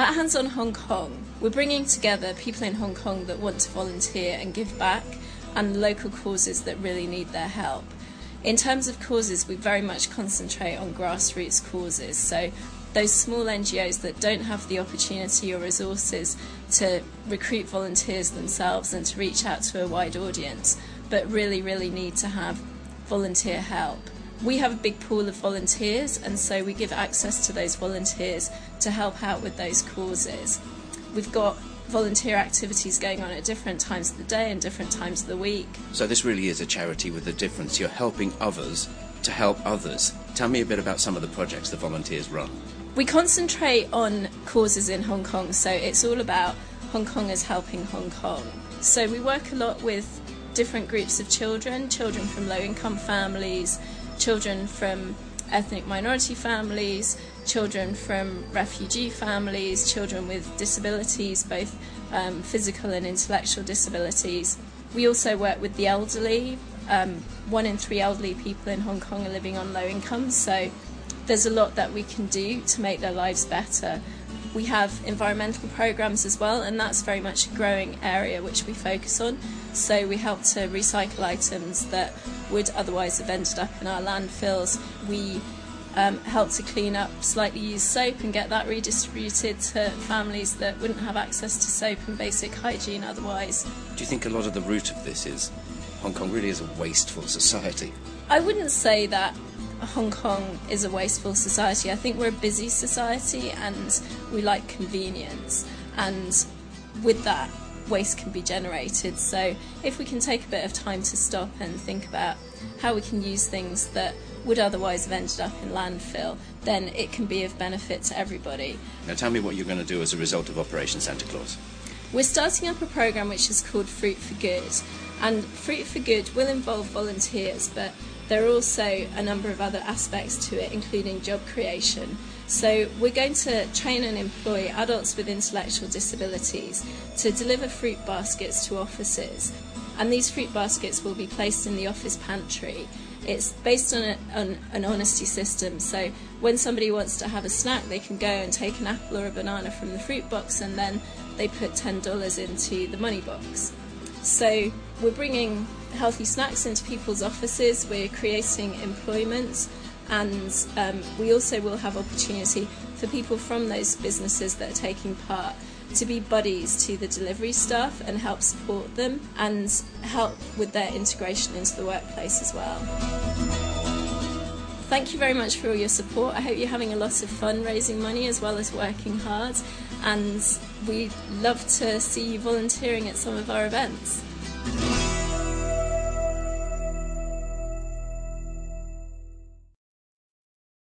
At Hands on Hong Kong, we're bringing together people in Hong Kong that want to volunteer and give back and local causes that really need their help. In terms of causes, we very much concentrate on grassroots causes. So those small NGOs that don't have the opportunity or resources to recruit volunteers themselves and to reach out to a wide audience, but really, really need to have volunteer help. We have a big pool of volunteers, and so we give access to those volunteers to help out with those causes. We've got volunteer activities going on at different times of the day and different times of the week. So, this really is a charity with a difference. You're helping others to help others. Tell me a bit about some of the projects the volunteers run. We concentrate on causes in Hong Kong, so it's all about Hong Kongers helping Hong Kong. So, we work a lot with different groups of children children from low income families, children from ethnic minority families, children from refugee families, children with disabilities, both um, physical and intellectual disabilities. We also work with the elderly. Um, one in three elderly people in Hong Kong are living on low incomes, so there's a lot that we can do to make their lives better. We have environmental programs as well, and that's very much a growing area which we focus on. So we help to recycle items that would otherwise have ended up in our landfills. We um, help to clean up slightly used soap and get that redistributed to families that wouldn't have access to soap and basic hygiene otherwise. Do you think a lot of the root of this is Hong Kong really is a wasteful society? I wouldn't say that Hong Kong is a wasteful society. I think we're a busy society and we like convenience. And with that, waste can be generated. So if we can take a bit of time to stop and think about how we can use things that would otherwise have ended up in landfill, then it can be of benefit to everybody. Now tell me what you're going to do as a result of Operation Santa Claus. We're starting up a program which is called Fruit for Good, and Fruit for Good will involve volunteers, but there are also a number of other aspects to it, including job creation. So, we're going to train and employ adults with intellectual disabilities to deliver fruit baskets to offices. And these fruit baskets will be placed in the office pantry. It's based on, a, on, an honesty system, so when somebody wants to have a snack, they can go and take an apple or a banana from the fruit box and then they put $10 into the money box. So we're bringing healthy snacks into people's offices, we're creating employment, and um, we also will have opportunity for people from those businesses that are taking part to be buddies to the delivery staff and help support them and help with their integration into the workplace as well. Thank you very much for all your support. I hope you're having a lot of fun raising money as well as working hard, and we'd love to see you volunteering at some of our events.